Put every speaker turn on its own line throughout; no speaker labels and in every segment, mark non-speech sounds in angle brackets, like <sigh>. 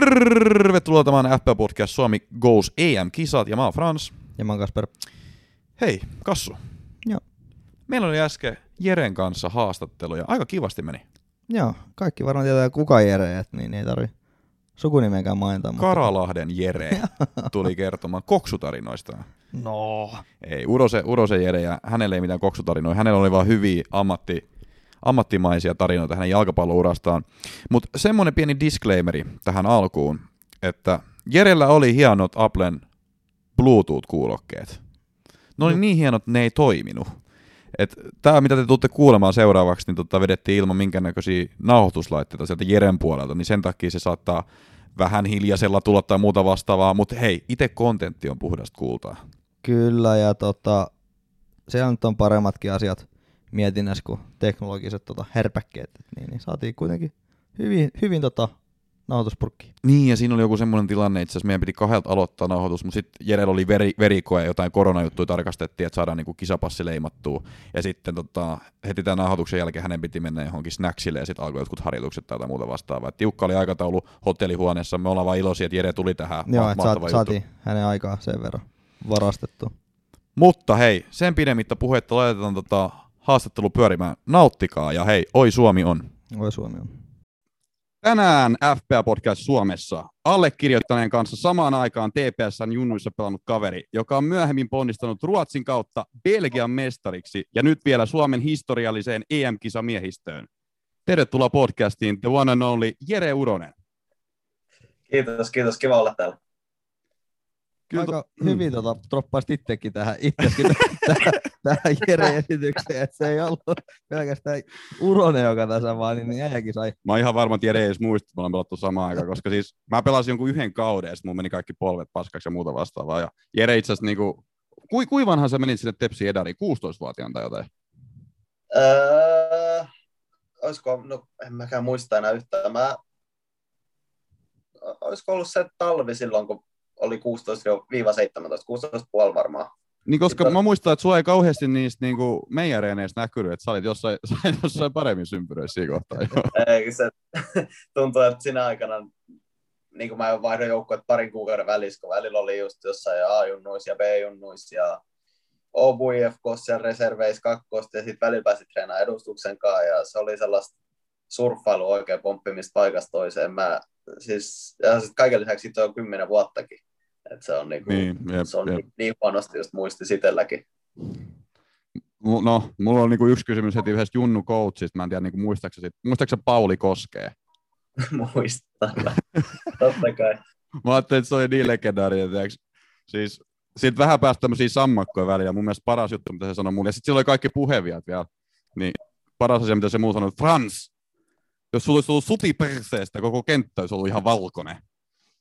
Tervetuloa tämän FP Podcast Suomi Goes EM-kisat ja mä oon Frans.
Ja mä oon Kasper.
Hei, Kassu.
Joo.
Meillä oli äsken Jeren kanssa haastattelu ja aika kivasti meni.
Joo, kaikki varmaan tietää kuka Jere, et niin ei tarvi sukunimenkään mainita. Mutta...
Karalahden Jere <laughs> tuli kertomaan koksutarinoista.
No.
Ei, Urose, Urose Jere ja hänelle ei mitään koksutarinoita, hänellä oli vaan hyviä ammatti, ammattimaisia tarinoita hänen jalkapallourastaan. Mutta semmonen pieni disclaimeri tähän alkuun, että Jerellä oli hienot Applen Bluetooth-kuulokkeet. Ne oli
No.
niin hienot, että ne ei toiminut. Tämä, mitä te tuutte kuulemaan seuraavaksi, niin tota, vedettiin ilman minkäännäköisiä nauhoituslaitteita sieltä Jeren puolelta, niin sen takia se saattaa vähän hiljaisella tulla tai muuta vastaavaa, mutta hei, itse kontentti on puhdasta kultaa.
Kyllä, ja tota, nyt on paremmatkin asiat mietinnässä kuin teknologiset tota, herpäkkeet. Et niin, niin saatiin kuitenkin hyvin, hyvin tota, nauhoituspurkki.
Niin, ja siinä oli joku semmoinen tilanne, itse asiassa meidän piti kahdelta aloittaa nauhoitus, mutta sitten Jerellä oli veri, verikoe, jotain koronajuttuja tarkastettiin, että saadaan niinku kisapassi leimattua. Ja sitten tota, heti tämän nauhoituksen jälkeen hänen piti mennä johonkin snacksille ja sitten alkoi jotkut harjoitukset tai muuta vastaavaa. Et tiukka oli aikataulu hotellihuoneessa, me ollaan vaan iloisia, että Jere tuli tähän.
Joo,
Ma-
että saat,
juttu.
saatiin hänen aikaa sen verran varastettu.
Mutta hei, sen pidemmittä puhetta laitetaan tota haastattelu pyörimään. Nauttikaa ja hei, oi Suomi on.
Voi Suomi on.
Tänään FPA Podcast Suomessa allekirjoittaneen kanssa samaan aikaan TPSn junnuissa pelannut kaveri, joka on myöhemmin ponnistanut Ruotsin kautta Belgian mestariksi ja nyt vielä Suomen historialliseen EM-kisamiehistöön. Tervetuloa podcastiin The One and Only Jere Uronen.
Kiitos, kiitos. Kiva olla täällä.
Kyllä
Aika
to-
hyvin tota, droppasit itsekin tähän, itsekin tähän, tähän Jere-esitykseen, että se ei ollut pelkästään Uronen, joka tässä vaan, niin äijäkin sai.
Mä oon ihan varma, että Jere ei edes muista, että me ollaan pelattu samaan aikaan, koska siis mä pelasin jonkun yhden kauden ja sitten mun meni kaikki polvet paskaksi ja muuta vastaavaa. Ja Jere itse asiassa niinku, kui, kui vanhan sä menit sinne Tepsi Edariin, 16-vuotiaan tai jotain?
Öö, olisiko, no en mäkään muista enää yhtään. Mä, olisiko ollut se talvi silloin, kun oli 16-17, 16,5 varmaan.
Niin koska
Mutta-
mä muistan, että sua ei kauheasti niistä niinku meijereeneistä näkynyt, että sä olit jossain, <laughs> jossain paremmin sympyröissä siinä kohtaa. joo. <laughs>
Ei, se <laughs> tuntuu, että sinä aikana niin kuin mä vaihdoin joukkoja parin kuukauden välissä, kun välillä oli just jossain A-junnuissa ja B-junnuissa ja Obu IFKssa ja reserveis kakkosta ja sitten välillä pääsi treenaamaan edustuksen kanssa ja se oli sellaista surffailu oikein pomppimista paikasta toiseen. Mä, siis, ja sit kaiken lisäksi siitä on kymmenen vuottakin. Et se on, niinku,
Niin, jep,
se on
jep.
niin, niin huonosti just muisti sitelläkin.
No, mulla on niinku yksi kysymys heti yhdestä Junnu coachista. Mä en tiedä, niinku, muistaaksä, sit, muistaaksä Pauli Koskee? <laughs>
Muistan. Totta kai.
Mä ajattelin, että se oli niin legendaarinen. Siis, siitä vähän päästä tämmöisiä sammakkoja väliä. Mun mielestä paras juttu, mitä se sanoi mulle. Ja sitten siellä oli kaikki puheviat vielä. Niin paras asia, mitä se muu sanoi, Frans, jos sulla olisi ollut suti perseestä, koko kenttä olisi ollut ihan valkoinen.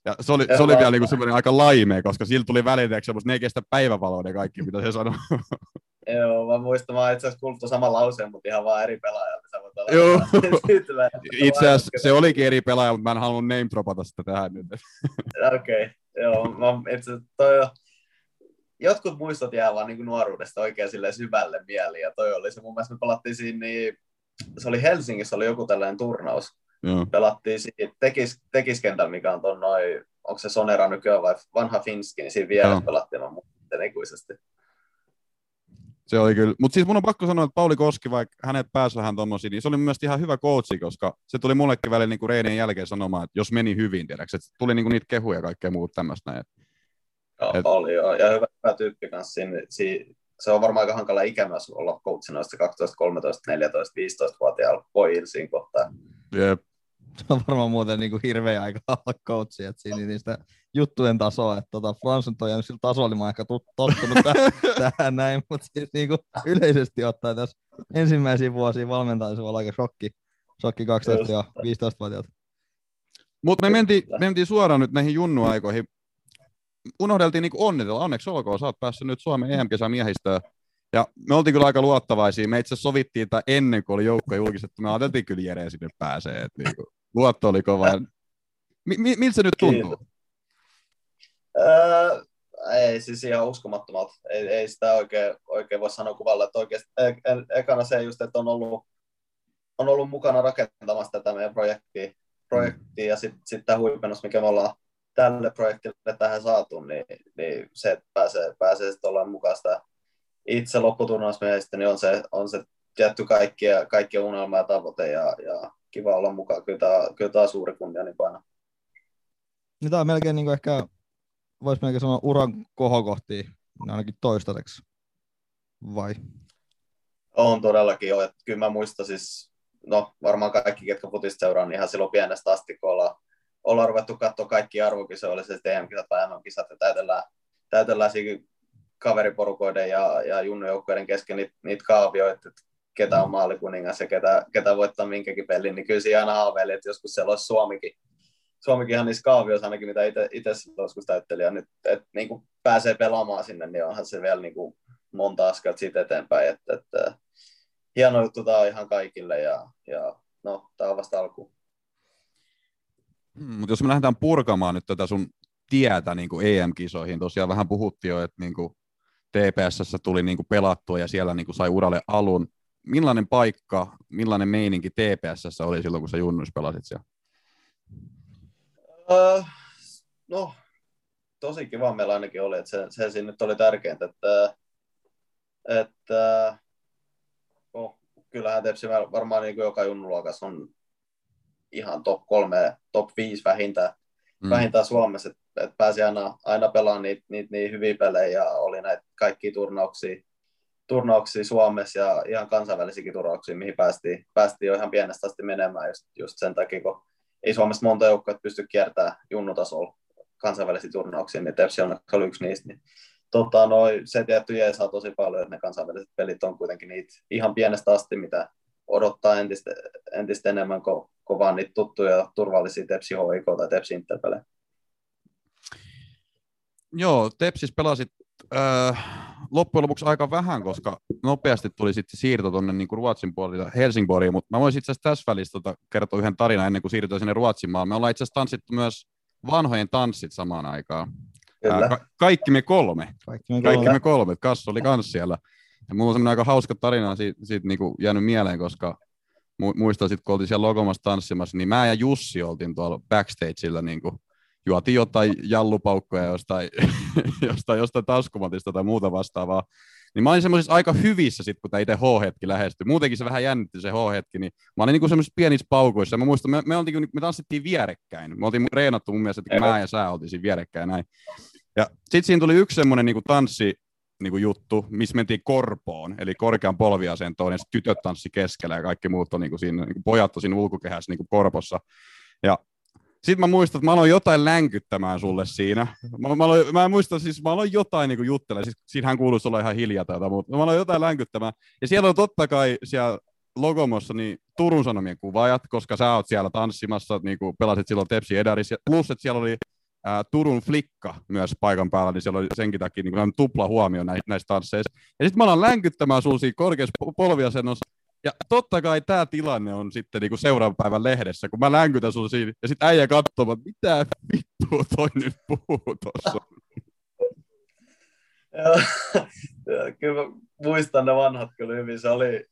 Ja se oli, se oli vielä niinku semmoinen aika laimea, koska sillä tuli välillä semmoista, ne ei kestä päivävaloa kaikki, mitä se sanoi.
Joo, mä muistan, mä itse asiassa kuullut saman lauseen, mutta ihan vaan eri pelaajalta.
Joo. Itse asiassa se olikin eri pelaaja, mutta mä en halunnut name dropata sitä tähän nyt.
Okei, okay. joo. Mä, itse toi on, jotkut muistot jää vaan niin nuoruudesta oikein sille syvälle mieliin. Ja toi oli se, mun mielestä me pelattiin siinä, niin, se oli Helsingissä, oli joku tällainen turnaus.
Joo.
Pelattiin siinä tekis, tekiskentällä, mikä on ton noin, onko se Sonera nykyään vai vanha Finski, niin siinä
Joo.
pelattiin, mä muistan ikuisesti.
Se oli kyllä. Mutta siis mun on pakko sanoa, että Pauli Koski, vaikka hänet pääsi vähän tommosiin, niin se oli mielestä ihan hyvä coachi, koska se tuli mullekin välillä niin reinien jälkeen sanomaan, että jos meni hyvin, tiedätkö, että tuli niin niitä kehuja ja kaikkea muuta tämmöistä näin.
Joo,
Et-
oli joo. Ja hyvä, hyvä tyyppi kanssa siinä, siinä, se on varmaan aika hankala ikä myös olla coachina noista 12, 13, 14, 15-vuotiaalla pojilla siinä kohtaa.
Jep.
Se on varmaan muuten niin kuin hirveä aika olla coachi, että siinä niistä juttujen tasoa, että tota, Frans on jäänyt sillä tasolla, niin mä oon ehkä tottunut tähän, <laughs> tähän näin, mutta siis niin kuin yleisesti ottaen tässä ensimmäisiä vuosia valmentaa se on aika shokki, shokki 12 ja 15-vuotiaat.
Mutta me mentiin, me mentiin suoraan nyt näihin junnuaikoihin. Unohdeltiin niin onnitella. Onneksi olkoon, sä oot päässyt nyt Suomen EM-kesän miehistöön. Ja me oltiin kyllä aika luottavaisia. Me itse sovittiin että ennen kuin oli joukko julkistettu. Me ajateltiin kyllä Jere sinne pääsee. Et niinku, luotto oli kova. Mi- mi- miltä se nyt tuntuu?
Öö, ei siis ihan uskomattomalta. Ei, ei sitä oikein, oikein voi sanoa kuvalla. Että oikeasti, e- e- ekana se just, että on ollut, on ollut mukana rakentamassa tätä meidän projektia. projektiin ja sitten sit tämä huipennus, mikä me ollaan tälle projektille tähän saatu, niin, niin se, että pääsee, pääsee sitten olemaan mukaan sitä itse lopputurnausmiehistä, niin on se, on se tietty kaikkia, kaikkia unelma ja tavoite ja, ja kiva olla mukaan. Kyllä tämä, kyllä tämä on suuri kunnia niin aina.
Niin tämä on melkein niin kuin ehkä, voisi melkein sanoa uran kohokohtia, ainakin toistaiseksi. Vai?
On todellakin jo. Että kyllä mä muistan siis, no varmaan kaikki, ketkä futista seuraa, niin ihan silloin pienestä asti, kun ollaan, ollaan ruvettu katsoa kaikki arvokisoja, se TM-kisat tai MM-kisat, ja täytellään, täytellään kaveriporukoiden ja, ja junnujoukkoiden kesken niitä, niitä kaavioita, että ketä on maalikuningas ja ketä, ketä voittaa minkäkin pelin, niin kyllä siinä aina haaveili, että joskus siellä olisi Suomikin, Suomikin ihan niissä kaavioissa ainakin, mitä itse joskus täytteli, ja nyt että niin kuin pääsee pelaamaan sinne, niin onhan se vielä niin kuin monta askelta siitä eteenpäin, että, että hieno juttu tämä on ihan kaikille, ja, ja no, tämä on vasta alku.
Hmm, mutta jos me lähdetään purkamaan nyt tätä sun tietä niin kuin EM-kisoihin, tosiaan vähän puhuttiin jo, että niin kuin TPSssä tuli niin kuin pelattua ja siellä niin kuin sai uralle alun. Millainen paikka, millainen meininki TPSssä oli silloin, kun sä Junnus pelasit siellä?
Uh, no, tosi kiva meillä ainakin oli, että se, se siinä nyt oli tärkeintä, että, että oh, kyllähän Tepsi varmaan niin kuin joka junnuluokas on ihan top kolme, top viisi vähintään, mm. vähintään Suomessa, että et pääsi aina, aina pelaamaan niitä, niitä niin hyviä pelejä ja oli näitä kaikkia turnauksia, turnauksia Suomessa ja ihan kansainvälisiäkin turnauksia, mihin päästiin, päästiin jo ihan pienestä asti menemään just, just sen takia, kun ei Suomessa monta joukkoa pysty kiertämään junnutasolla kansainvälisiä turnauksia, niin Tepsi on oli yksi niistä. Niin, tota, noi, se tietty saa tosi paljon, että ne kansainväliset pelit on kuitenkin niitä ihan pienestä asti, mitä odottaa entistä, entistä enemmän kuin, kuin vaan niitä tuttuja turvallisia Tepsi HIK tai Tepsi Interpelejä.
Joo, Tepsis pelasit äh, loppujen lopuksi aika vähän, koska nopeasti tuli sitten siirto tuonne niin Ruotsin puolelle Helsingborgiin, mutta mä voisin itse asiassa tässä välissä tota, kertoa yhden tarinan ennen kuin siirrytään sinne Ruotsin maalle. Me ollaan itse asiassa tanssittu myös vanhojen tanssit samaan aikaan. Ää, ka- kaikki me kolme.
Kaikki me
Kaikki me kolme. Kassu oli kans siellä. Ja mulla on semmoinen aika hauska tarina siitä, siitä niinku jäänyt mieleen, koska muistan sitten, kun oltiin siellä Logomassa tanssimassa, niin mä ja Jussi oltiin tuolla backstageilla niinku juotiin jotain jallupaukkoja jostain, <laughs> jostain, jostain taskumatista tai muuta vastaavaa. Niin mä olin semmoisissa aika hyvissä sit, kun tämä itse H-hetki lähestyi. Muutenkin se vähän jännitti se H-hetki, niin mä olin niinku semmoisissa pienissä paukoissa. Mä muistan, me, me, oltiin, me tanssittiin vierekkäin. Me oltiin reenattu mun mielestä, että mä ja sä oltiin siinä vierekkäin näin. Ja sitten siinä tuli yksi semmoinen niinku tanssi, niinku juttu, missä mentiin korpoon, eli korkean polviasentoon, ja tytöt tanssi keskellä ja kaikki muut on niinku siinä, niinku pojat on siinä ulkokehässä niinku korpossa. Ja sitten mä muistan, että mä aloin jotain länkyttämään sulle siinä. Mä, mä, aloin, mä en muista, siis mä aloin jotain niin juttelemaan, siis siinähän kuuluisi olla ihan hiljaa tätä, mutta mä aloin jotain länkyttämään. Ja siellä on totta kai siellä Logomossa niin Turun Sanomien kuvaajat, koska sä oot siellä tanssimassa, niin kuin pelasit silloin Tepsi Edaris, plus että siellä oli ää, Turun Flikka myös paikan päällä, niin siellä oli senkin takia niin kuin tupla huomio näissä, näissä tansseissa. Ja sitten mä alan länkyttämään sun siinä korkeassa polviasennossa, ja totta kai tämä tilanne on sitten niinku seuraavan päivän lehdessä, kun mä länkytän sun siinä, ja sitten äijä katsoo, että mitä vittua toi nyt puhuu tossa. <laughs>
kyllä muistan ne vanhat kyllä hyvin. Se oli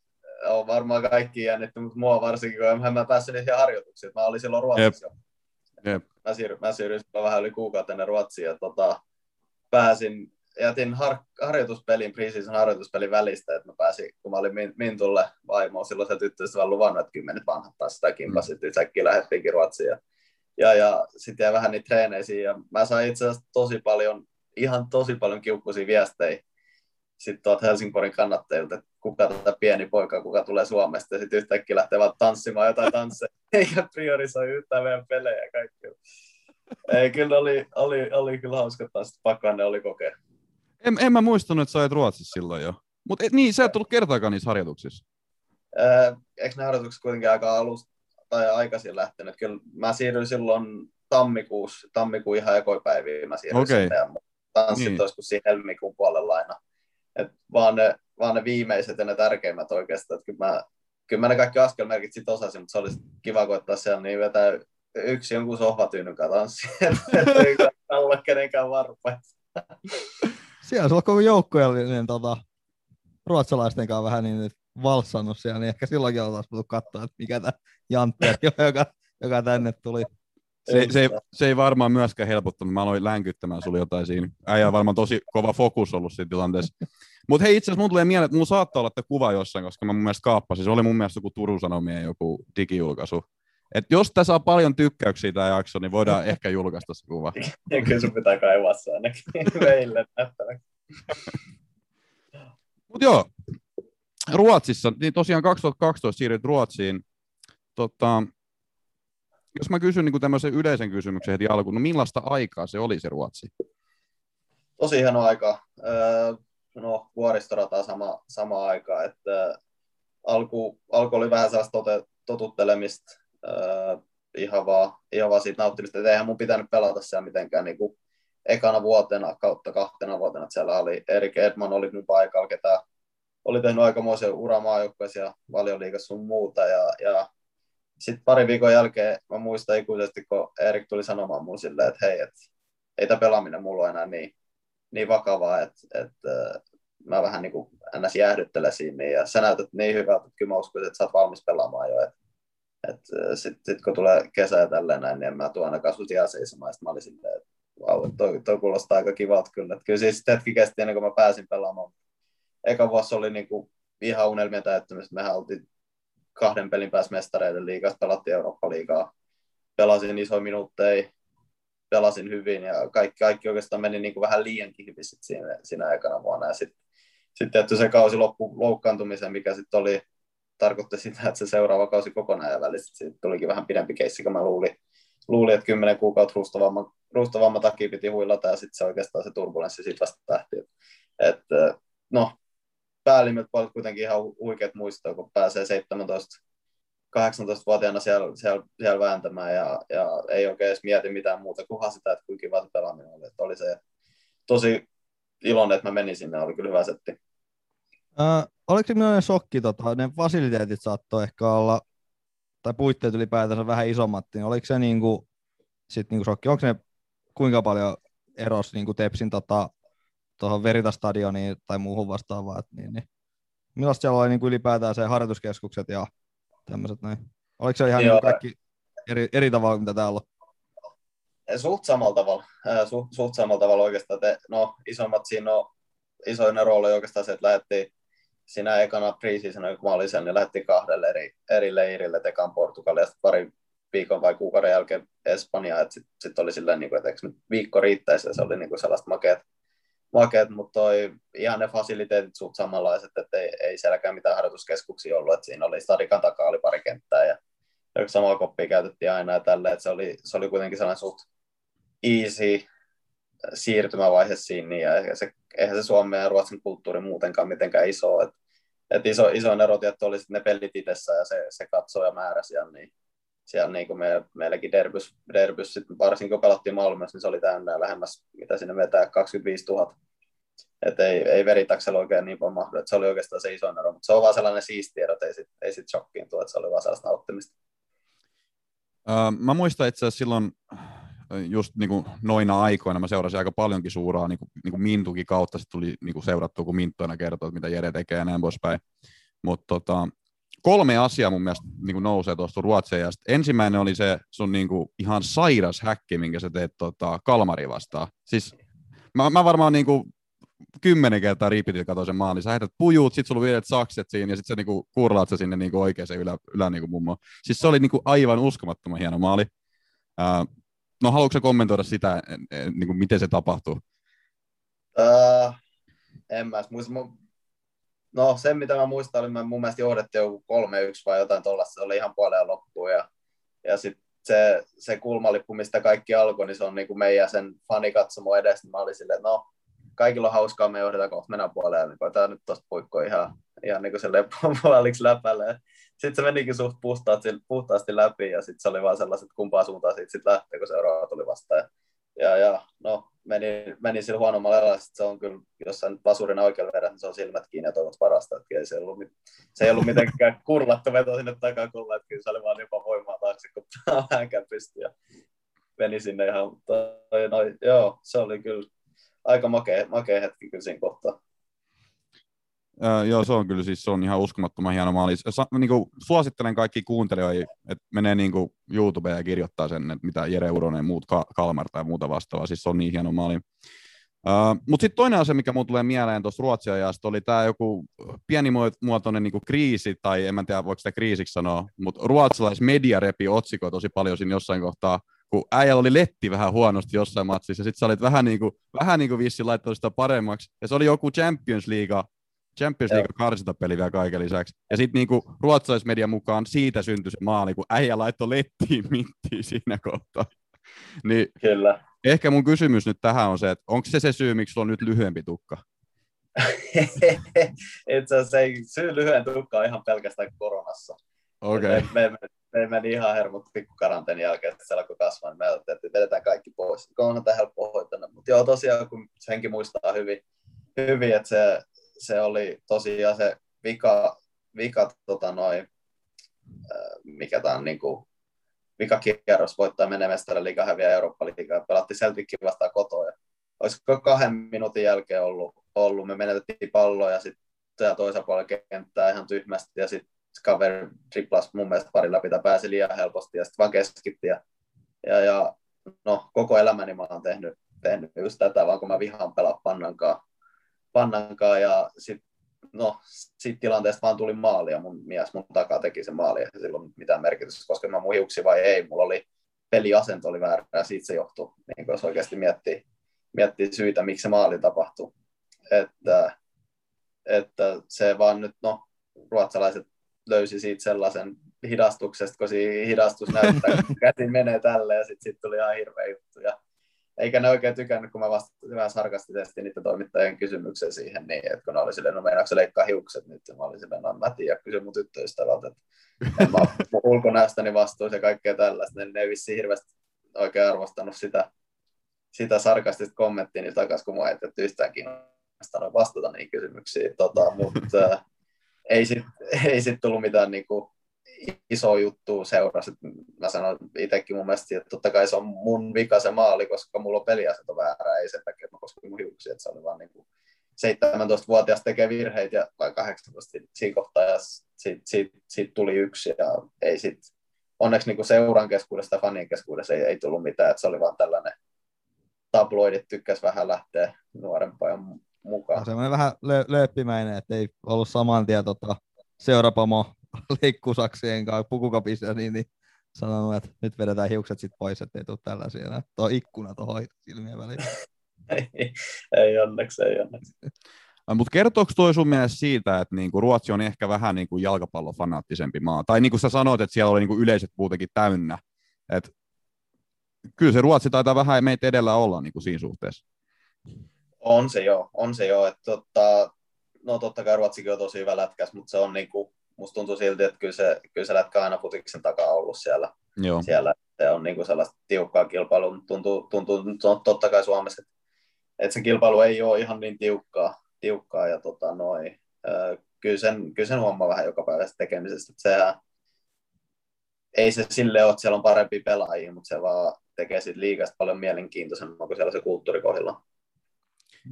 on varmaan kaikki jännitty, mutta mua varsinkin, kun en mä päässyt niihin harjoituksiin. Mä olin silloin Ruotsissa. Jep. Jep. Mä siirryin, mä siirryin vähän yli kuukautta ennen Ruotsiin ja tota, pääsin jätin har, harjoituspelin, preseason harjoituspelin välistä, että mä pääsin, kun mä olin Mintulle vaimoon, silloin se tyttöystävä luvannut, että kymmenet vanhat taas sitä kimpasit, mm. yhtäkkiä lähdettiinkin Ruotsiin. Ja, ja, ja sitten jäi vähän niitä treeneisiin, ja mä sain itse asiassa tosi paljon, ihan tosi paljon kiukkuisia viestejä sitten tuolta Helsingborgin kannattajilta, että kuka tätä pieni poika, kuka tulee Suomesta, ja sitten yhtäkkiä lähtee vaan tanssimaan jotain tansseja, <laughs> eikä priorisoi yhtään meidän pelejä ja kaikkea. Ei, kyllä oli, oli, oli kyllä hauska taas, pakko ne oli kokea.
En, en mä muistanut, että sä olet Ruotsissa silloin jo. Mutta niin, sä et tullut kertaakaan niissä harjoituksissa.
Öö, eikö ne harjoitukset kuitenkin aika alusta tai aikaisin lähtenyt? Kyllä mä siirryin silloin tammikuussa, tammikuun ihan ekoipäiviin mä siirryin okay. sinne ja tanssit niin. olisiko siinä helmikuun puolella aina. Et vaan, ne, vaan ne viimeiset ja ne tärkeimmät oikeastaan. Että kyllä, mä, kyllä mä ne kaikki askelmerkit sit osasin, mutta se olisi kiva koittaa siellä niin vetää yksi jonkun sohvatyynyn tanssi, <laughs> ei olla kenenkään varpaita
siellä on koko joukkueellinen tota, ruotsalaisten kanssa vähän niin valssannut siellä, niin ehkä silloinkin oltaisiin voitu katsoa, että mikä tämä Jantti joka, joka tänne tuli.
Se, se, ei, se ei varmaan myöskään helpottanut. Mä aloin länkyttämään sulle jotain siinä. Äijä on varmaan tosi kova fokus ollut siinä tilanteessa. Mutta hei, itse asiassa mun tulee mieleen, että mulla saattaa olla että kuva jossain, koska mä mun mielestä kaappasin. Se oli mun mielestä joku Turun Sanomien joku digijulkaisu. Et jos tässä saa paljon tykkäyksiä tämä jakso, niin voidaan <laughs> ehkä julkaista se kuva.
Kyllä sun pitää kaivaa se ainakin <laughs> meille nähtäväksi.
Mutta joo, Ruotsissa, niin tosiaan 2012 siirryt Ruotsiin. Tota, jos mä kysyn niin tämmöisen yleisen kysymyksen heti alkuun, no millaista aikaa se oli se Ruotsi?
Tosi hieno aika. Öö, no, vuoristorataa sama, sama aika, että alku, alku oli vähän sellaista tote, totuttelemista, öö, ihan, vaan, ihan vaan siitä nauttimista, että eihän mun pitänyt pelata siellä mitenkään niin kuin ekana vuotena kautta kahtena vuotena, että siellä oli Erik Edman oli nyt paikalla, ketä oli tehnyt aikamoisen uramaajoukkueessa ja valioliigassa sun muuta, ja, ja sitten pari viikon jälkeen mä muistan ikuisesti, kun Erik tuli sanomaan mun silleen, että hei, että ei tämä pelaaminen mulla ole enää niin, niin vakavaa, että, että mä vähän niin kuin ns. jäähdyttelen siinä, ja sä näytät niin hyvältä, että kyllä mä uskon, että sä oot valmis pelaamaan jo, että että sitten sit kun tulee kesä ja tälleen näin, niin mä tuon ainakaan sut jää seisomaan. Sitten mä olin silleen, että vau, toi, toi, kuulostaa aika kivalta kyllä. Että kyllä siis hetki kesti ennen kuin mä pääsin pelaamaan. Eka vuosi oli niin kuin ihan unelmien täyttämistä. Mehän oltiin kahden pelin päässä mestareiden liigasta, pelattiin Eurooppa-liigaa. Pelasin isoja minuutteja, pelasin hyvin ja kaikki, kaikki oikeastaan meni niin kuin vähän liiankin hyvin sit siinä, siinä aikana vuonna. Ja sitten sit tietty se kausi loppu loukkaantumisen, mikä sitten oli, tarkoitti sitä, että se seuraava kausi kokonaan ja välissä siitä tulikin vähän pidempi keissi, kun mä luulin, luulin että kymmenen kuukautta ruustavamman, ruustavamman takia piti huilata ja sitten se oikeastaan se turbulenssi siitä vasta lähti. Et, no, päällimmät puolet kuitenkin ihan huikeat muistoa, kun pääsee 17 18-vuotiaana siellä, siellä, siellä vääntämään ja, ja, ei oikein edes mieti mitään muuta kuin sitä, että kuinka kiva se pelaaminen oli. Että oli se tosi iloinen, että mä menin sinne, oli kyllä hyvä setti.
Äh, oliko se millainen shokki, tota, ne fasiliteetit saattoi ehkä olla, tai puitteet ylipäätänsä vähän isommat, niin oliko se niinku, sit niinku shokki, onko ne kuinka paljon eros niinku Tepsin tota, tuohon Veritastadioniin tai muuhun vastaavaan, niin, niin. millaista siellä oli niinku ylipäätään se harjoituskeskukset ja tämmöiset näin? Oliko se ihan niinku kaikki eri, eri tavalla, mitä täällä on?
Suht samalla tavalla, suht, suht samalla tavalla oikeastaan. Te, no, isommat siinä on, isoin ero oli oikeastaan se, että lähdettiin siinä ekana preseasona, kun mä olin sen, niin lähdettiin kahdelle eri, eri leirille, tekan Portugalia, ja pari viikon vai kuukauden jälkeen Espanjaa, että sitten sit oli silleen, niin kuin, että eikö nyt viikko riittäisi, ja se oli niin kuin sellaista makeat, makeat mutta toi, ihan ne fasiliteetit suht samanlaiset, että ei, ei sielläkään mitään harjoituskeskuksia ollut, että siinä oli stadikan takaa oli pari kenttää, ja samaa koppia käytettiin aina ja tälle, että se oli, se oli kuitenkin sellainen suht easy siirtymävaihe siinä, ja se, eihän se Suomen ja Ruotsin kulttuuri muutenkaan mitenkään iso, että et iso, iso ero tietty oli ne pelit itsessä ja se, se katsoo ja määrä siellä, niin siellä niin kuin me, meilläkin derbys, derbys sitten varsinkin kun pelattiin Malmössä, niin se oli täynnä lähemmäs, mitä sinne vetää, 25 000. Että ei, ei veritaksella oikein niin paljon mahdu, että se oli oikeastaan se iso ero, mutta se on vaan sellainen siisti ero, ei sitten ei sit shokkiin tuo, että se oli vaan sellaista nauttimista.
Uh, mä muistan itse asiassa silloin just niin kuin noina aikoina mä seurasin aika paljonkin suuraa niin kuin, niin kuin Mintukin kautta, sitten tuli niin kuin seurattua, kun Minttu aina kertoo, mitä Jere tekee ja näin poispäin. Mutta tota, kolme asiaa mun mielestä niin kuin nousee tuosta Ruotsia. Ja ensimmäinen oli se sun niin kuin, ihan sairas häkki, minkä sä teet tota, Kalmari vastaan. Siis mä, mä varmaan niin kuin, kymmenen kertaa riipitit katsoin sen maalin. Sä heität pujuut, sit sulla vielä sakset siinä ja sit sä niinku kurlaat sä sinne niinku oikeaan ylä, ylä niinku mummo. Siis se oli niinku aivan uskomattoman hieno maali. Uh, no haluatko kommentoida sitä, niin kuin miten se tapahtuu?
Uh, en mä muista. No se, mitä mä muistan, oli mä mun mielestä johdettiin joku 3-1 vai jotain tuollaista. Se oli ihan puoleen loppuun. Ja, ja sitten se, se kulmalippu, mistä kaikki alkoi, niin se on niin kuin meidän sen fanikatsomo edes. Niin mä olin silleen, no, kaikilla on hauskaa, me johdetaan kohta mennä puoleen. Niin koetaan nyt tuosta puikko ihan, ihan niin kuin se puoliksi läpälle sitten se menikin suht puhtaasti, puhtaasti läpi ja sitten se oli vaan sellaiset, että kumpaa suuntaan siitä sitten lähtee, kun seuraava tuli vastaan. Ja, ja no, meni, meni sillä huonommalla elää, se on kyllä, jos sä nyt vasurina oikealla vedät, niin se on silmät kiinni ja toivot parasta, että ei se, ollut, se ei ollut mitenkään <laughs> kurlattu veto sinne takakulla, että kyllä se oli vaan jopa voimaa taakse, kun <laughs> vähänkään pystyi ja meni sinne ihan, toi, no, joo, se oli kyllä aika makea, makea hetki kyllä siinä kohtaa.
Joo, se on kyllä siis se on ihan uskomattoman hieno maali. Sa, niin kuin, suosittelen kaikki kuuntelijoille, että menee niin kuin YouTubeen ja kirjoittaa sen, että mitä Jere Uronen muut Ka- Kalmar tai muuta vastaavaa. Siis se on niin hieno maali. Uh, Mutta sitten toinen asia, mikä mulle tulee mieleen tuossa Ruotsin ajasta, oli tämä joku pienimuotoinen niinku kriisi, tai en mä tiedä voiko sitä kriisiksi sanoa, mutta ruotsalaismedia repi otsikoi tosi paljon siinä jossain kohtaa, kun äijällä oli letti vähän huonosti jossain matsissa, ja sitten sä olit vähän niin kuin, vähän niin kuin vissi laittanut sitä paremmaksi, ja se oli joku Champions League, Champions League karsintapeli vielä kaiken lisäksi. Ja sitten niinku ruotsalaismedian mukaan siitä syntyi se maali, kun äijä laittoi lettiin mittiin siinä kohtaa. <laughs> niin
Kyllä.
Ehkä mun kysymys nyt tähän on se, että onko se se syy, miksi sulla on nyt lyhyempi tukka? <laughs>
Itse asiassa ei, syy lyhyen tukka on ihan pelkästään koronassa.
Okei. Okay.
Me, me, me, meni ihan hermot pikkukaranteen jälkeen, että se alkoi kasvaa, niin me ajattelin, että vedetään kaikki pois. Onhan tämä helppo hoitaa. Mutta joo, tosiaan, kun senkin muistaa hyvin, hyvin että se, se oli tosiaan se vika, vika tota noin, mikä tämä on niin kuin, vikakierros voittaa menee mestariliiga, häviää Eurooppa-liigaa ja pelattiin Celticin vastaan kotoa. Ja olisiko kahden minuutin jälkeen ollut, ollut me menetettiin palloa ja sitten toisella puolella kenttää ihan tyhmästi ja sitten kaveri triplas mun mielestä pari läpi pääsi liian helposti ja sitten vaan keskitti ja, ja, ja, no, koko elämäni mä oon tehnyt, tehnyt just tätä, vaan kun mä vihaan pelaa pannankaan, pannankaan ja sitten no, siitä tilanteesta vaan tuli maali ja mun mies mun takaa teki sen maali ja silloin mitään merkitystä, koska mä mun vai ei, mulla oli peliasento oli väärä ja siitä se johtuu, niin jos oikeasti miettii, miettii syitä, miksi se maali tapahtuu. Että, että se vaan nyt, no, ruotsalaiset löysi siitä sellaisen hidastuksesta, kun siinä hidastus näyttää, kun käsin menee tälle ja sitten sit tuli ihan hirveä juttu. Ja eikä ne oikein tykännyt, kun mä vastasin vähän sarkastisesti niiden toimittajien kysymyksen siihen, niin, että kun ne oli silleen, no meinaatko se leikkaa hiukset nyt, ja mä olin silleen, no mä tiedän, kysy mun tyttöystävältä, että en mä ulkonäöstäni vastuus ja kaikkea tällaista, niin ne ei vissiin hirveästi oikein arvostanut sitä, sitä sarkastista kommenttia niin takaisin, kun mä ei yhtään kiinnostanut vastata niihin kysymyksiin, tota, mutta äh, ei sitten ei sit tullut mitään niinku, iso juttu seurasi. Mä sanon itsekin mun mielestä, että totta kai se on mun vika se maali, koska mulla on peliasento väärä, ei sen takia, että mä koskin mun hiuksia, että se oli vaan niin kuin 17-vuotias tekee virheitä ja, vai 18 siinä kohtaa ja siitä, siitä, siitä, tuli yksi ja ei sit, onneksi niin kuin seuran keskuudesta ja fanien keskuudessa ei, ei tullut mitään, että se oli vaan tällainen tabloidit tykkäs vähän lähteä nuoren pojan mukaan.
Semmoinen vähän lö- lööppimäinen, että ei ollut saman tien tota, seurapomo <laughs> leikkusaksien kanssa pukukapissa, niin, niin sanonut, että nyt vedetään hiukset sit pois, ettei tule tällaisia. Tuo ikkuna tuohon silmien väliin. <laughs>
ei, ei onneksi, ei onneksi.
Mutta kertooko toi sun mielestä siitä, että niinku Ruotsi on ehkä vähän niinku jalkapallofanaattisempi maa? Tai niin kuin sä sanoit, että siellä oli niinku yleiset muutenkin täynnä. Et kyllä se Ruotsi taitaa vähän meitä edellä olla niinku siinä suhteessa.
On se joo, on se joo. Että totta, no totta kai Ruotsikin on tosi hyvä lätkäs, mutta se on niinku, musta tuntuu silti, että kyllä se, kyllä se lätkä aina futiksen takaa ollut siellä.
Joo.
siellä. Se on niin kuin sellaista tiukkaa kilpailua, tuntuu, tuntuu totta kai Suomessa, että, että se kilpailu ei ole ihan niin tiukkaa, tiukkaa ja tota, noi, kyllä, sen, kyllä sen huomaa vähän joka päivästä tekemisestä, että sehän, ei se sille ole, että siellä on parempi pelaajia, mutta se vaan tekee siitä liikasta paljon mielenkiintoisemman, kun siellä se kulttuuri kohdillaan.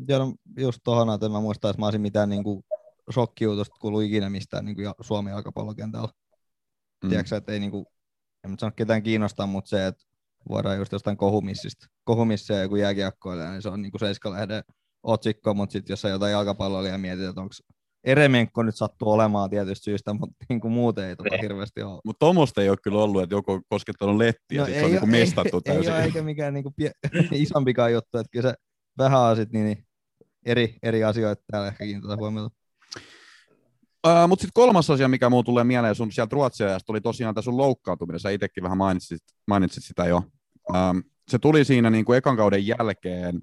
Ja no, just tuohon, että mä muistan, että mä olisin mitään niin kuin shokkiutosta kuulu ikinä mistään niin kuin Suomen jalkapallokentällä. Mm. Tiedätkö, että ei niin kuin, en sano ketään kiinnostaa, mutta se, että voidaan just jostain kohumissista, kohumissa ja joku jääkiekkoilija, niin se on niin kuin Seiska-lehden otsikko, mutta sitten jos sä jotain jalkapalloa mietit, että onko Eremenko nyt sattuu olemaan tietysti syystä, mutta niin kuin muuten ei tota niin. hirveästi ole.
Mutta tuommoista ei ole kyllä ollut, että joku on koskettanut lettiä, no, sit ei se on niin mestattu
ei,
täysin.
Ei ole, eikä mikään niin kuin pie- <laughs> isompikaan juttu, että kyllä se vähän on sit, niin, niin eri, eri asioita täällä ehkä kiinnitetään huomiota.
Mutta sitten kolmas asia, mikä muun tulee mieleen sun sieltä Ruotsiajasta, oli tosiaan tämä sun loukkaantuminen. Sä itsekin vähän mainitsit, mainitsit sitä jo. Um, se tuli siinä niin kuin ekan kauden jälkeen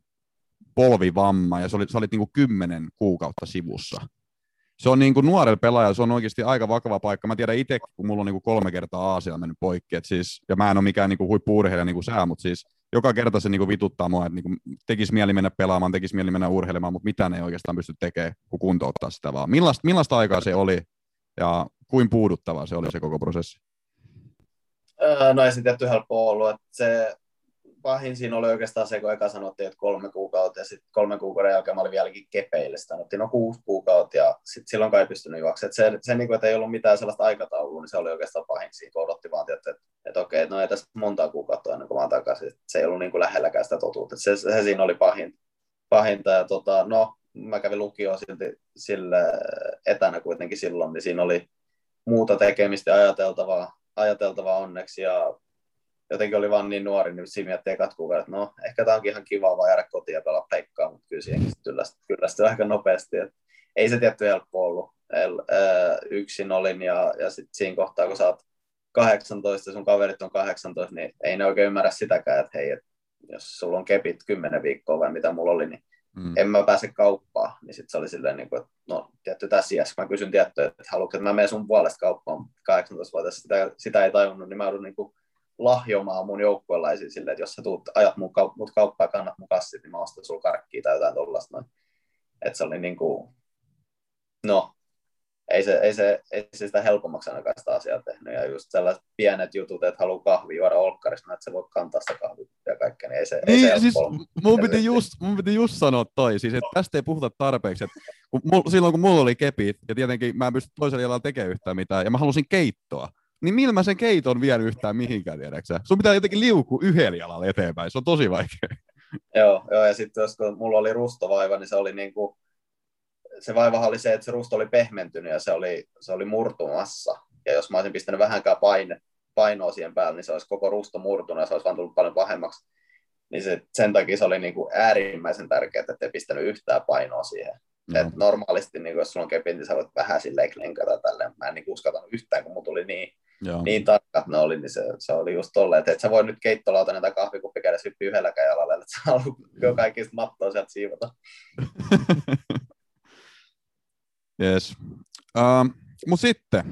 polvivamma, ja sä olit, sä olit niin kuin kymmenen kuukautta sivussa. Se on niin kuin nuorella pelaajalla, se on oikeasti aika vakava paikka. Mä tiedän itse, kun mulla on niin kuin kolme kertaa Aasia mennyt poikki, et siis, ja mä en ole mikään niin kuin huippu-urheilija niin kuin sä, mutta siis joka kerta se niinku vituttaa mua, että niinku tekisi mieli mennä pelaamaan, tekisi mieli mennä urheilemaan, mutta mitään ei oikeastaan pysty tekemään, kun kuntouttaa sitä vaan. Millaista, millaista aikaa se oli ja kuin puuduttavaa se oli se koko prosessi?
no ei se tietty helppo ollut, että se pahin siinä oli oikeastaan se, kun eka sanottiin, että kolme kuukautta, ja sitten kolme kuukauden jälkeen mä olin vieläkin kepeille. Sitä sanottiin, no kuusi kuukautta, ja sitten silloin kai pystynyt juoksemaan. Se, se niin kuin, että ei ollut mitään sellaista aikataulua, niin se oli oikeastaan pahin siinä, kun odotti vaan, että, että, että okei, no ei tässä monta kuukautta ennen kuin mä takaisin. Se ei ollut niin kuin lähelläkään sitä totuutta. Se, se, siinä oli pahin, pahinta, ja tota, no, mä kävin lukioon silti sille etänä kuitenkin silloin, niin siinä oli muuta tekemistä ajateltavaa, ajateltavaa onneksi, ja jotenkin oli vaan niin nuori, niin siinä miettii ekat kuukaudet, että no ehkä tämä onkin ihan kiva vaan jäädä kotiin ja pelaa peikkaa, mutta kyllä siihen kyllästyy aika nopeasti. Et ei se tietty helppo ollut. El, ää, yksin olin ja, ja sitten siinä kohtaa, kun sä oot 18 ja sun kaverit on 18, niin ei ne oikein ymmärrä sitäkään, että hei, et jos sulla on kepit 10 viikkoa vai mitä mulla oli, niin mm. en mä pääse kauppaan. Niin sitten se oli silleen, niin kuin, että no tietty tässä iässä, mä kysyn tietty, että haluatko, että mä menen sun puolesta kauppaan 18-vuotias, sitä, sitä ei tajunnut, niin mä joudun niin kuin lahjomaan mun joukkueelaisiin silleen, että jos sä tuut, ajat mun, mut kauppaa ja kannat mun kassit, niin mä ostan sulla karkkia tai jotain tollasta noin. Että se oli niin kuin, no, ei se, ei, se, ei se sitä helpommaksi ainakaan sitä asiaa tehnyt. Ja just sellaiset pienet jutut, että haluaa kahvi juoda olkkarissa, että se voi kantaa sitä kahvia ja kaikkea, niin ei se,
niin,
ei se
siis mun piti, just, mun piti just sanoa toi, siis että tästä ei puhuta tarpeeksi. Että kun mul, silloin kun mulla oli kepit, ja tietenkin mä en pysty toisella jalalla tekemään yhtään mitään, ja mä halusin keittoa, niin millä mä sen keiton vien yhtään mihinkään, tiedäksä? Sun pitää jotenkin liukua yhdellä jalalla eteenpäin, se on tosi vaikea.
Joo, joo ja sitten jos kun mulla oli rustovaiva, niin se oli niin kuin, se vaivahan oli se, että se rusto oli pehmentynyt ja se oli, se oli murtumassa. Ja jos mä olisin pistänyt vähänkään paine, painoa siihen päälle, niin se olisi koko rusto murtunut ja se olisi vaan tullut paljon pahemmaksi. Niin se, sen takia se oli niin kuin äärimmäisen tärkeää, että ei pistänyt yhtään painoa siihen. No. Et normaalisti, niin jos sulla on kepin, niin sä voit vähän silleen klenkata tälleen. Mä en niin uskaltanut yhtään, kun mulla tuli niin Joo. niin tarkkat ne oli, niin se, se oli just tolleen, että et sä voi nyt keittolauta tai kahvikuppi käydä hyppiä yhdelläkään jalalla, että sä haluat <laughs> jo kaikista mattoa sieltä siivota. <laughs>
yes. Uh, Mutta sitten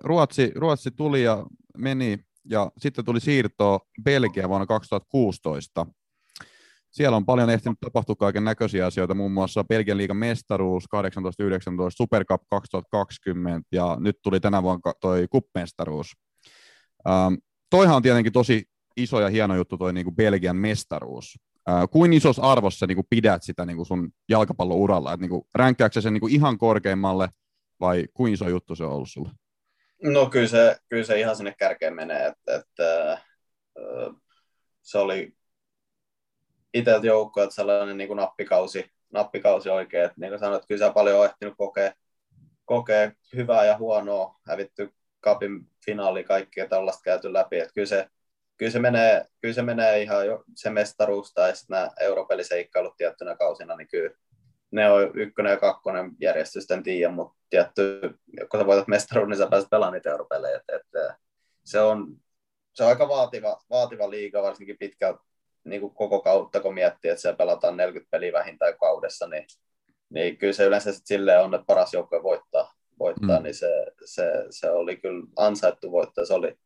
Ruotsi, Ruotsi tuli ja meni ja sitten tuli siirto Belgia vuonna 2016 siellä on paljon ehtinyt tapahtua kaiken näköisiä asioita, muun muassa Belgian liigan mestaruus 18-19, Supercup 2020 ja nyt tuli tänä vuonna toi kuppmestaruus. Ähm, toihan on tietenkin tosi iso ja hieno juttu toi niin Belgian mestaruus. Äh, kuin isossa arvossa niin kuin pidät sitä niin kuin sun jalkapallouralla? Et, niin kuin, ränkkääkö sen niin kuin ihan korkeimmalle vai kuin iso juttu se on ollut sulle?
No kyllä se, kyllä se ihan sinne kärkeen menee, että, että äh, se oli itseltä joukkoa, että sellainen niin kuin nappikausi, nappikausi oikein. Että niin kuin sanoit, kyllä sä paljon on ehtinyt kokea, kokea hyvää ja huonoa, hävitty kapin finaali kaikkea tällaista käyty läpi. Että kyllä se, kyllä se menee, kyllä se menee ihan jo, se mestaruus tai sitten nämä europeliseikkailut tiettynä kausina, niin kyllä ne on ykkönen ja kakkonen järjestysten tiedä, mutta tietty, kun sä voitat mestaruuden, niin sä pääset pelaamaan niitä europelejä. Että, että se, on, se on aika vaativa, vaativa liiga, varsinkin pitkältä niin kuin koko kautta, kun miettii, että siellä pelataan 40 peliä vähintään kaudessa, niin, niin kyllä se yleensä sitten silleen on, että paras joukkue voittaa, voittaa mm. niin se, se, se, oli kyllä ansaittu voittaa. Se oli,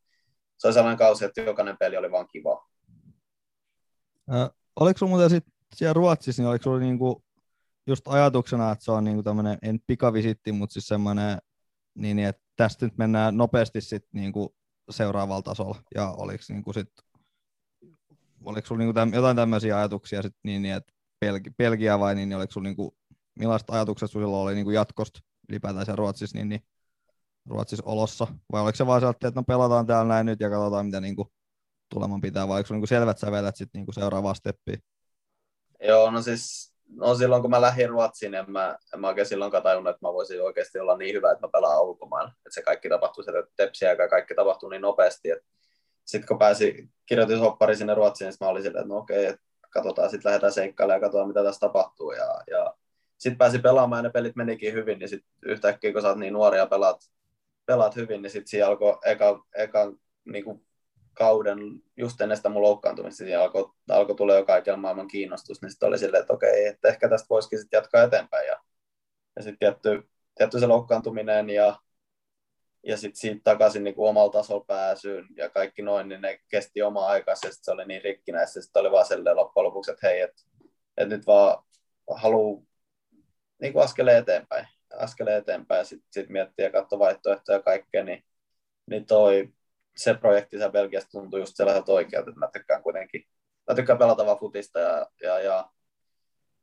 se oli sellainen kausi, että jokainen peli oli vaan kiva.
Äh, oliko sinulla muuten sit siellä Ruotsissa, niin oliko sinulla niinku just ajatuksena, että se on niinku tämmöinen, en pikavisitti, mutta siis semmoinen, niin, että tästä nyt mennään nopeasti sit niinku seuraavalla tasolla, ja oliko niinku sit oliko sulla niinku täm, jotain tämmöisiä ajatuksia sit niin, niin että Belgi, Belgia vai niin, niin oliko sulla niinku, millaiset ajatukset sulla oli niinku jatkosta ylipäätään siellä Ruotsissa, niin, niin Ruotsissa olossa, vai oliko se vaan sieltä, että no pelataan täällä näin nyt ja katsotaan mitä niinku tuleman pitää, vai oliko sulla niinku selvät sävelet sitten niinku seuraavaa steppiä?
Joo, no siis no silloin kun mä lähdin Ruotsiin, en mä, en mä oikein silloinkaan tajunnut, että mä voisin oikeasti olla niin hyvä, että mä pelaan ulkomailla. Että se kaikki tapahtuu sieltä tepsiä ja kaikki tapahtuu niin nopeasti, että sitten kun pääsi, kirjoitin soppari sinne Ruotsiin, niin mä olin silleen, että no okei, että katsotaan, sitten lähdetään seikkailemaan ja katsotaan, mitä tässä tapahtuu. Ja, ja sitten pääsi pelaamaan ja ne pelit menikin hyvin, niin sitten yhtäkkiä, kun sä oot niin nuoria pelaat, pelaat hyvin, niin sitten siinä alkoi eka, eka niin kuin kauden, just ennen sitä mun loukkaantumista, siinä alkoi, alkoi tulla jo kaiken maailman kiinnostus, niin sitten oli silleen, että okei, että ehkä tästä voisikin sitten jatkaa eteenpäin. Ja, ja sitten tietty, tietty se loukkaantuminen ja ja sitten siitä takaisin niin kuin omalla tasolla pääsyyn ja kaikki noin, niin ne kesti oma aikansa ja se oli niin rikkinäistä, sitten oli vaan silleen loppujen lopuksi, että hei, että et nyt vaan haluaa niin kuin askeleen eteenpäin, askeleen eteenpäin sitten sit miettiä ja katsoa vaihtoehtoja ja kaikkea, niin, niin toi, se projekti siellä Belgiasta tuntui just sellaiselta oikealta, että mä tykkään kuitenkin mä tykkään pelata vaan futista ja, ja, ja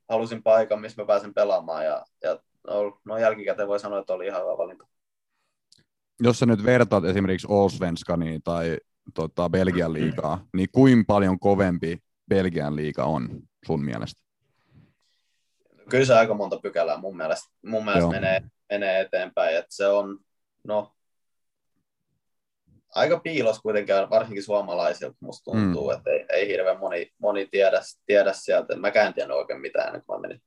halusin paikan, missä mä pääsen pelaamaan ja, ja no, no jälkikäteen voi sanoa, että oli ihan hyvä valinta.
Jos sä nyt vertaat esimerkiksi Allsvenskaniin tai tota, Belgian liigaa, niin kuinka paljon kovempi Belgian liiga on sun mielestä?
Kyllä se aika monta pykälää mun mielestä, mun mielestä menee, menee eteenpäin, että se on, no, aika piilos kuitenkin, varsinkin suomalaisilta musta tuntuu, mm. että ei, ei hirveän moni, moni tiedä, tiedä sieltä. Mä en tiedä oikein mitään, kun mä menin.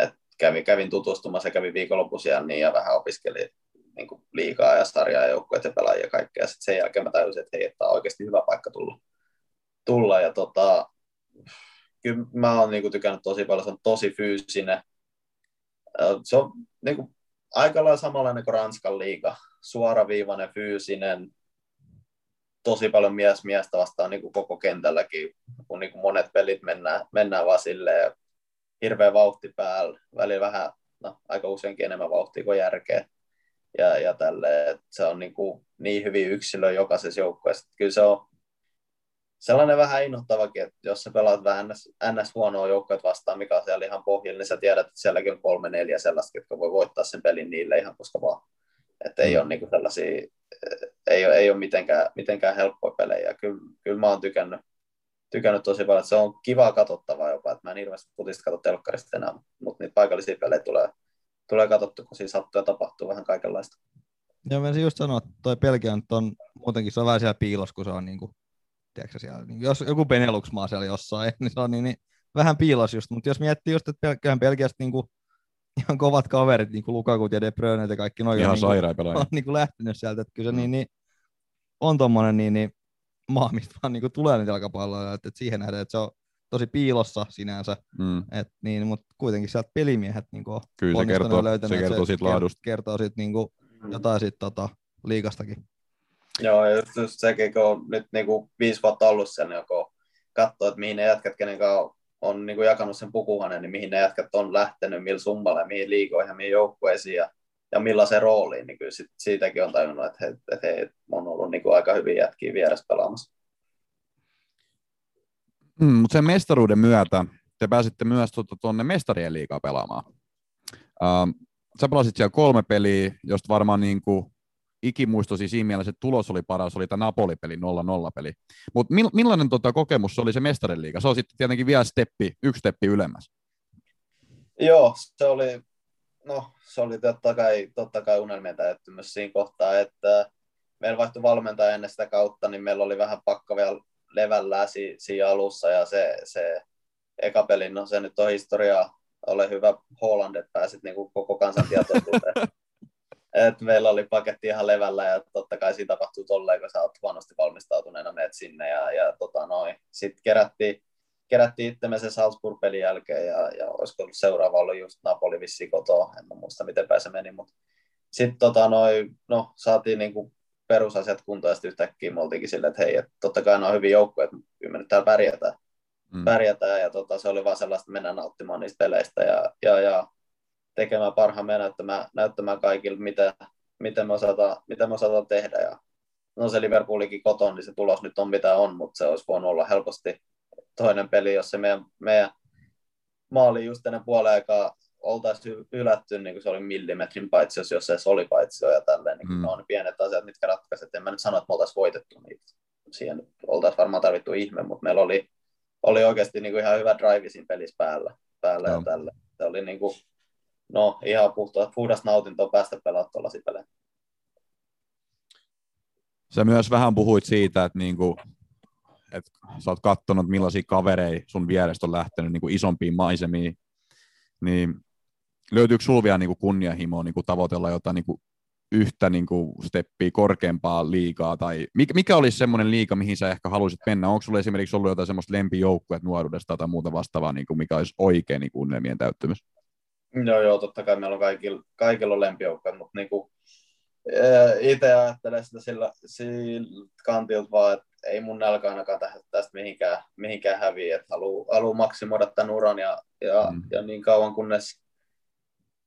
Et kävin, kävin tutustumassa ja kävin viikonloppu siellä niin ja vähän opiskelin niin kuin liikaa ja sarjaa ja joukkueet ja pelaajia ja kaikkea. Ja sitten sen jälkeen mä tajusin, että hei, että on oikeasti hyvä paikka tulla. tulla. Ja tota, kyllä mä oon niin kuin, tykännyt tosi paljon, se on tosi fyysinen. Se on niin kuin, aika lailla samanlainen kuin Ranskan liiga. Suoraviivainen, fyysinen, tosi paljon mies miestä vastaan niin kuin koko kentälläkin, kun niin kuin monet pelit mennään, mennään vaan silleen, hirveä vauhti päällä, välillä vähän, no, aika useinkin enemmän vauhtia kuin järkeä. Ja, ja tälle, että se on niin, kuin niin hyvin yksilö jokaisessa joukkueessa. Kyllä se on sellainen vähän innoittavakin, että jos sä pelaat vähän ns, ns huonoa joukkueet vastaan, mikä on siellä ihan pohjilla, niin sä tiedät, että sielläkin on kolme neljä sellaista, jotka voi voittaa sen pelin niille ihan koska vaan. Että ei mm. ole niin kuin sellaisia ei ole, ei ole mitenkään, mitenkään helppoja pelejä. Kyllä, kyllä mä oon tykännyt, tykännyt tosi paljon, että se on kivaa katsottavaa jopa, että mä en hirveästi putista katso telkkarista enää, mutta niitä paikallisia pelejä tulee, tulee katsottu, kun siinä sattuu ja tapahtuu vähän kaikenlaista.
Joo, mä just sanoa, että toi Pelkiä on muutenkin se on vähän siellä piilos, kun se on niin kuin, tiedätkö, siellä, niin jos joku Benelux-maa siellä jossain, <laughs> niin se on niin, niin vähän piilos just, mutta jos miettii just, että Pelkiä Pelkiästä niin kuin, ihan kovat kaverit, niin kuin Lukakut ja De Bruyne ja kaikki noin.
Ihan
niin on niin kuin lähtenyt sieltä, että kyllä se mm. niin, niin, on tommonen niin, niin, maa, mistä vaan niin kuin tulee niitä jalkapalloja, että, että siihen nähdään, että se on tosi piilossa sinänsä, mm. et, niin, mutta kuitenkin sieltä pelimiehet niin kuin
Kyllä se kertoo, se kertoo siitä laadusta.
Kertoo siitä niin kuin, mm. jotain siitä tota, liikastakin.
Joo, ja just, just sekin, kun on nyt niin kuin viisi vuotta ollut siellä, niin kun katsoo, että mihin ne jätkät, kenen on niin kuin jakanut sen pukuhanen, niin mihin ne jätkät on lähtenyt, millä summalle, mihin liikoihin ja mihin joukkueisiin ja, ja millaisen rooliin, niin kyllä sit, siitäkin on tajunnut, että he, että he on ollut niin kuin aika hyvin jätkiä vieressä pelaamassa.
Mm, mutta sen mestaruuden myötä te pääsitte myös tuonne tuota, mestarien liigaa pelaamaan. Uh, sä pelasit siellä kolme peliä, josta varmaan niin kuin ikimuistosi siinä mielessä, että tulos oli paras, oli tämä Napoli-peli, 0-0 peli. Mutta millainen tota, kokemus se oli se mestarien liiga? Se on sitten tietenkin vielä steppi, yksi steppi ylemmäs.
Joo, se oli, no, se oli totta kai, totta kai unelmien täyttymys siinä kohtaa, että meillä vaihtui valmentaja ennen sitä kautta, niin meillä oli vähän pakko vielä levällä si- siinä alussa, ja se, se eka peli, no se nyt on historiaa, ole hyvä Holland, että pääsit niin kuin koko kansan tietoisuuteen. <laughs> Et meillä oli paketti ihan levällä ja totta kai siinä tapahtuu tolleen, kun sä oot huonosti valmistautuneena meet sinne ja, ja tota noin. Sitten kerättiin, kerättiin itsemme se Salzburg-pelin jälkeen ja, ja olisiko ollut seuraava ollut just Napoli vissi kotoa, en muista miten päin se meni, mutta sitten tota noin, no, saatiin niinku perusasiat kuntoon ja sitten yhtäkkiä me oltiinkin silleen, että hei, että totta kai on hyviä joukkoja, että kyllä me nyt täällä pärjätään. Mm. pärjätään ja tota, se oli vaan sellaista, että mennään nauttimaan niistä peleistä ja, ja, ja tekemään parhaamme ja näyttämään, näyttämään kaikille, mitä, miten, me osataan, mitä me osataan tehdä. Ja, no se Liverpoolikin koton, niin se tulos nyt on mitä on, mutta se olisi voinut olla helposti toinen peli, jos se meidän, meidän maali just ennen puolen aikaa oltaisiin hylätty, niin kuin se oli millimetrin paitsi, jos se oli paitsi ja tälleen, niin mm. ne on ne pienet asiat, mitkä ratkaiset. En mä nyt sano, että me oltaisiin voitettu niitä. Siihen oltaisiin varmaan tarvittu ihme, mutta meillä oli, oli oikeasti niin kuin ihan hyvä drive siinä pelissä päällä, päällä no. ja tälle. Se oli niin kuin, no ihan puhta, puhdas nautintoa päästä pelaamaan tuollaisia pelejä.
Sä myös vähän puhuit siitä, että niinku, että sä oot katsonut, millaisia kavereita sun vierestä on lähtenyt niinku isompiin maisemiin, niin löytyykö sulla vielä niinku kunnianhimoa niinku tavoitella jotain niinku yhtä niinku steppiä korkeampaa liigaa, tai mikä, mikä olisi semmoinen liiga, mihin sä ehkä haluaisit mennä? Onko sulla esimerkiksi ollut jotain semmoista lempijoukkuet nuoruudesta tai muuta vastaavaa, niinku, mikä olisi oikein niinku unelmien täyttymys?
Joo, joo, totta kai meillä on kaikilla, kaikilla on lempijoukkoja, mutta niin kuin, itse ajattelen sitä sillä, sillä kantilta vaan, että ei mun nälkä ainakaan tästä mihinkään, mihinkään häviä, että haluaa haluu maksimoida tämän uran ja, ja, mm. ja niin kauan kunnes,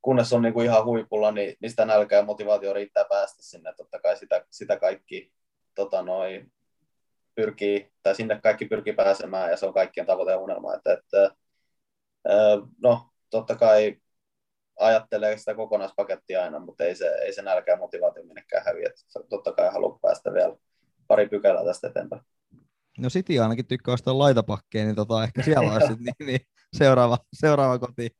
kunnes on niin kuin ihan huipulla, niin, niin sitä nälkää ja motivaatio riittää päästä sinne. Totta kai sitä, sitä kaikki tota noi, pyrkii, tai sinne kaikki pyrkii pääsemään, ja se on kaikkien tavoite ja unelma. Että, että, no, totta kai ajattelee sitä kokonaispakettia aina, mutta ei se, ei se nälkä ja motivaatio minnekään häviä. Totta kai haluaa päästä vielä pari pykälää tästä eteenpäin.
No City ainakin tykkää sitä laitapakkeja, niin tota, ehkä siellä olisi <laughs> niin, niin, seuraava, seuraava koti.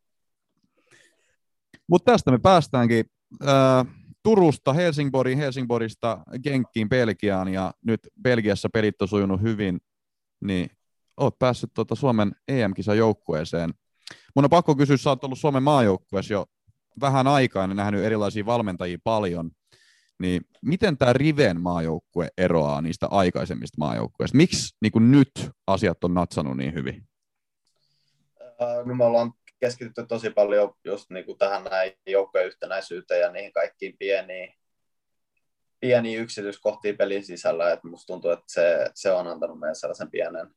Mutta tästä me päästäänkin äh, Turusta Helsingborgiin, Helsingborgista Genkkiin Belgiaan ja nyt Belgiassa pelit on sujunut hyvin, niin oot päässyt tuota Suomen EM-kisan joukkueeseen. Mun on pakko kysyä, sä oot ollut Suomen maajoukkueessa jo vähän aikaa ja nähnyt erilaisia valmentajia paljon, niin miten tämä Riven maajoukkue eroaa niistä aikaisemmista maajoukkueista? Miksi niin nyt asiat on natsannut niin hyvin?
No me ollaan keskitytty tosi paljon just niin kuin tähän näin joukkojen yhtenäisyyteen ja niihin kaikkiin pieniin, pieniin yksityiskohtiin pelin sisällä. että musta tuntuu, että se, se on antanut meille sellaisen pienen,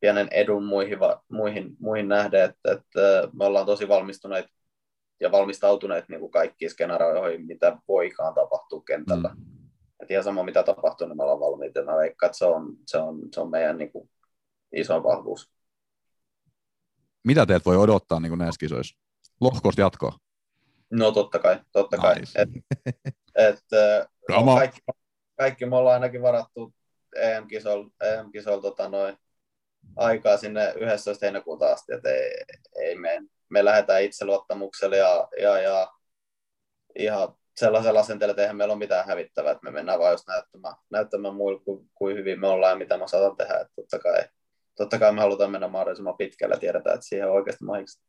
pienen edun muihin, muihin, muihin nähden, että, että me ollaan tosi valmistuneet ja valmistautuneet niin kuin kaikkiin skenaarioihin, mitä voikaan tapahtua kentällä. Mm. Et ihan sama mitä tapahtuu, niin me ollaan valmiita. Mä veikkaan, että se on, se on, se on meidän niin kuin, iso vahvuus
mitä teet voi odottaa niin näissä kisoissa? Lohkosta jatkoa?
No totta kai, totta kai. Nice. Et, et, no, kaikki, kaikki me ollaan ainakin varattu EM-kisolla, EM-kisolla tota noin, aikaa sinne 11. heinäkuuta asti, että ei, ei me, me lähdetään itseluottamuksella ja, ja, ja ihan sellaisella asenteella, että eihän meillä ole mitään hävittävää, että me mennään vain just näyttämään, näyttämään muille, kuin, kuin hyvin me ollaan ja mitä me osataan tehdä. Että totta kai totta kai me halutaan mennä mahdollisimman pitkälle ja tiedetään, että siihen on oikeasti mahdollista.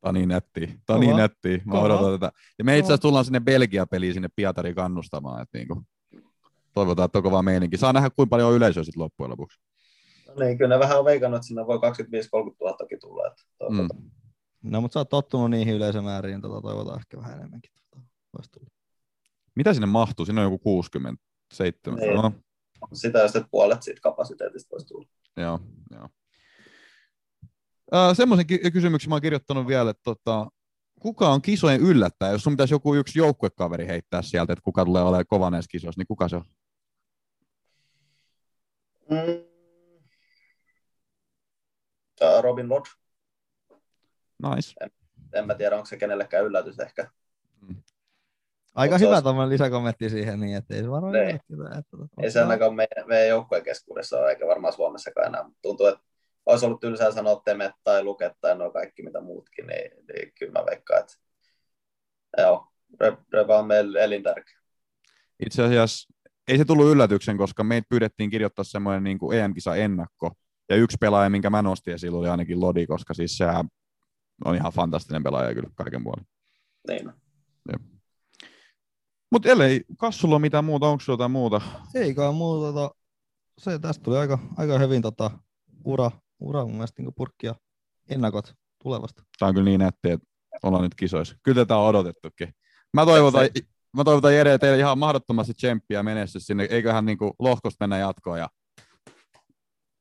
Tämä on niin nättiä. Tämä on niin nättiä. Mä Kova. odotan tätä. Ja me itse asiassa tullaan sinne Belgia-peliin sinne Pietariin kannustamaan. Että niinku, toivotaan, että on kova meininki. Saa nähdä, kuinka paljon on yleisöä sitten loppujen lopuksi.
No niin, kyllä ne vähän on veikannut, että sinne voi 25-30 000 tulla. Että mm.
No, mutta sä oot tottunut niihin yleisömääriin, tota, toivotaan ehkä vähän enemmänkin. Tota,
Mitä sinne mahtuu? Sinne on joku 60, 70. Niin. No,
sitä, jos et puolet siitä kapasiteetista voisi tulla.
Joo, joo. Äh, semmoisen ky- kysymyksen mä oon kirjoittanut vielä, että tota, kuka on kisojen yllättäjä? Jos sun pitäisi joku yksi joukkuekaveri heittää sieltä, että kuka tulee olemaan kova näissä kisoissa, niin kuka se on?
Mm. Robin Lod.
Nice.
En, en mä tiedä, onko se kenellekään yllätys ehkä.
Aika Mut hyvä olisi... tuommoinen lisäkommentti siihen, niin että ei se varmaan
niin. Että, että, ei se ainakaan meidän, meidän joukkueen keskuudessa ole, eikä varmaan Suomessakaan enää, mutta tuntuu, että olisi ollut tylsää sanoa temet tai luket tai nuo kaikki mitä muutkin, niin, niin kyllä mä veikkaan, että joo, Reba on meille elintärkeä.
Itse asiassa ei se tullut yllätyksen, koska meitä pyydettiin kirjoittaa semmoinen niin kuin EM-kisa ennakko, ja yksi pelaaja, minkä mä nostin esille, oli ainakin Lodi, koska siis se on ihan fantastinen pelaaja kyllä kaiken puolin.
Niin on.
Mutta ellei Kassulla ole mitään muuta, onko jotain muuta?
Eikä muuta. Tota, se tästä tuli aika, aika hyvin tota, ura, ura mun mielestä niin purkkia ennakot tulevasta.
Tämä on kyllä niin nätti, että ollaan nyt kisoissa. Kyllä tätä on odotettukin. Mä toivotan, mä toivotan Jere teille ihan mahdottomasti tsemppiä menestys sinne. Eiköhän niin lohkosta mennä jatkoon. Ja...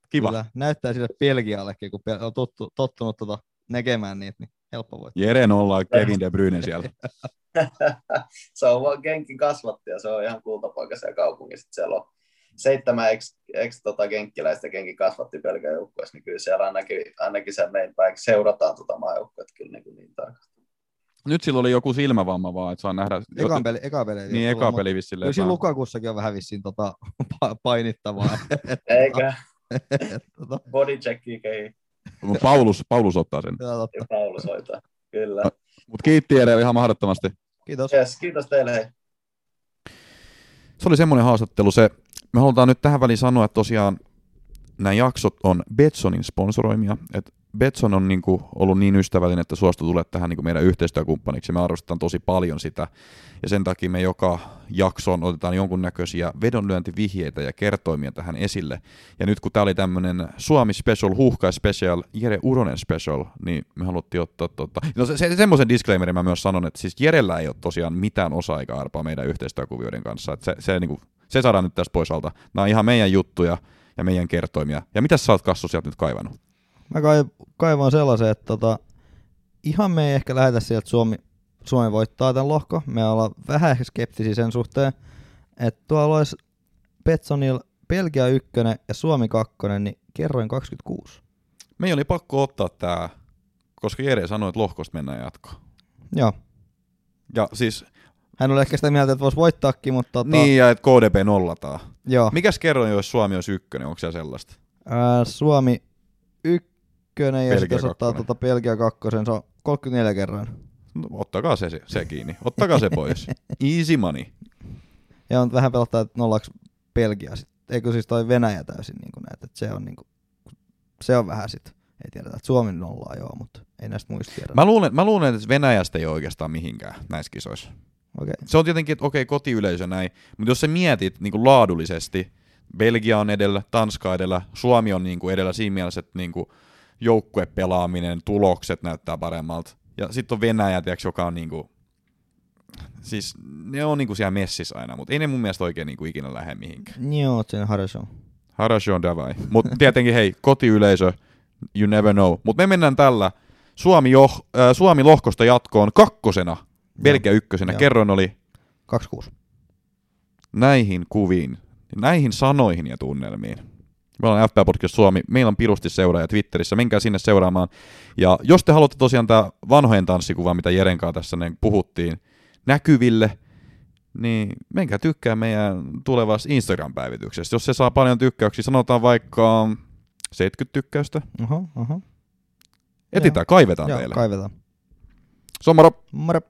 Kiva. Kyllä,
näyttää sille Belgiallekin, kun on tottu, tottunut tota näkemään niitä, niin helppo voittaa.
Jere ollaan Kevin De Bruyne siellä. <laughs>
se on vaan Genkin kasvattaja, se on ihan kultapoika siellä kaupungissa. Siellä on seitsemän ex, ex tota, genkkiläistä Genkin kasvatti pelkän joukkueessa, niin kyllä siellä ainakin, ainakin se meidän päin seurataan tuota maajoukkuetta kyllä niin, niin tarkasti.
Nyt sillä oli joku silmävamma vaan, että saa nähdä.
Eka peli, eka peli.
Niin, eka peli vissiin.
Kyllä siinä Lukakussakin on vähän vissiin tota, <laughs> painittavaa. <laughs>
Eikä. <laughs> tota. Body checkia kehi.
Paulus, Paulus ottaa sen.
Joo, totta. Paulus hoitaa, kyllä.
Mutta kiitti edelleen ihan mahdottomasti.
Kiitos.
Yes, kiitos teille.
Se oli semmoinen haastattelu. Se, me halutaan nyt tähän väliin sanoa, että tosiaan nämä jaksot on Betsonin sponsoroimia. Et Betson on niin kuin ollut niin ystävällinen, että suostui tulla tähän niin kuin meidän yhteistyökumppaniksi. Me arvostetaan tosi paljon sitä. Ja sen takia me joka jaksoon otetaan jonkunnäköisiä vedonlyöntivihjeitä ja kertoimia tähän esille. Ja nyt kun tämä oli tämmöinen Suomi Special, Huhkai Special, Jere Uronen Special, niin me haluttiin ottaa tota... No se, se, semmoisen disclaimerin mä myös sanon, että siis Jerellä ei ole tosiaan mitään osa eikä arpaa meidän yhteistyökuvioiden kanssa. Että se, se, niin kuin, se saadaan nyt tästä pois alta. Nämä on ihan meidän juttuja ja meidän kertoimia. Ja mitä sä oot Kassu sieltä nyt kaivannut?
Mä kaivan sellaisen, että tota, ihan me ei ehkä lähetä sieltä Suomi, Suomi voittaa tämän lohko. Me ollaan vähän ehkä skeptisiä sen suhteen, että tuolla olisi Betsonilla Belgia ykkönen ja Suomi kakkonen, niin kerroin 26.
Meidän oli pakko ottaa tää, koska Jere sanoi, että lohkosta mennään jatkoon.
Joo.
Ja siis,
Hän oli ehkä sitä mieltä, että voisi voittaakin, mutta tota,
niin ja että KDP nollataan.
joo.
Mikäs kerroin, jos Suomi olisi ykkönen, onko siellä sellaista?
Ää, Suomi ja sitten ottaa tuota Belgia kakkosen, se on 34 kerran.
No, ottakaa se, se, se kiinni. Ottakaa se pois. Easy money.
Ja on vähän pelottaa, että nollaksi Belgia sit. Eikö siis toi Venäjä täysin niin kuin näet, että se on, niin kuin, se on vähän sit. Ei tiedetä, että Suomi nollaa joo, mutta ei näistä muista tiedä.
Mä luulen, mä luulen, että Venäjästä ei ole oikeastaan mihinkään näissä kisoissa.
Okei.
Se on tietenkin, että okei, kotiyleisö näin, mutta jos sä mietit niin kuin laadullisesti, Belgia on edellä, Tanska edellä, Suomi on niin kuin edellä siinä mielessä, että niin kuin joukkuepelaaminen, tulokset näyttää paremmalta. Ja sitten on Venäjä, tiiäks, joka on niin kuin, siis ne on niin kuin siellä messissä aina, mutta ei ne mun mielestä oikein niin kuin ikinä lähde mihinkään.
Joo, sen Harrison.
Harashon davai. Mutta <laughs> tietenkin hei, kotiyleisö, you never know. Mutta me mennään tällä Suomi, joh, äh, Suomi lohkosta jatkoon kakkosena, Belgia ykkösenä.
Joo.
Kerroin oli
26.
näihin kuviin, näihin sanoihin ja tunnelmiin. Me ollaan FPL Podcast Suomi, meillä on pirusti seuraaja Twitterissä, menkää sinne seuraamaan. Ja jos te haluatte tosiaan tämä vanhojen tanssikuva, mitä Jeren kanssa tässä puhuttiin, näkyville, niin menkää tykkää meidän tulevasta Instagram-päivityksestä. Jos se saa paljon tykkäyksiä, sanotaan vaikka 70 tykkäystä,
Oho, oho.
etsitään, kaivetaan
Joo,
teille.
kaivetaan.
Se on moro!
Moro.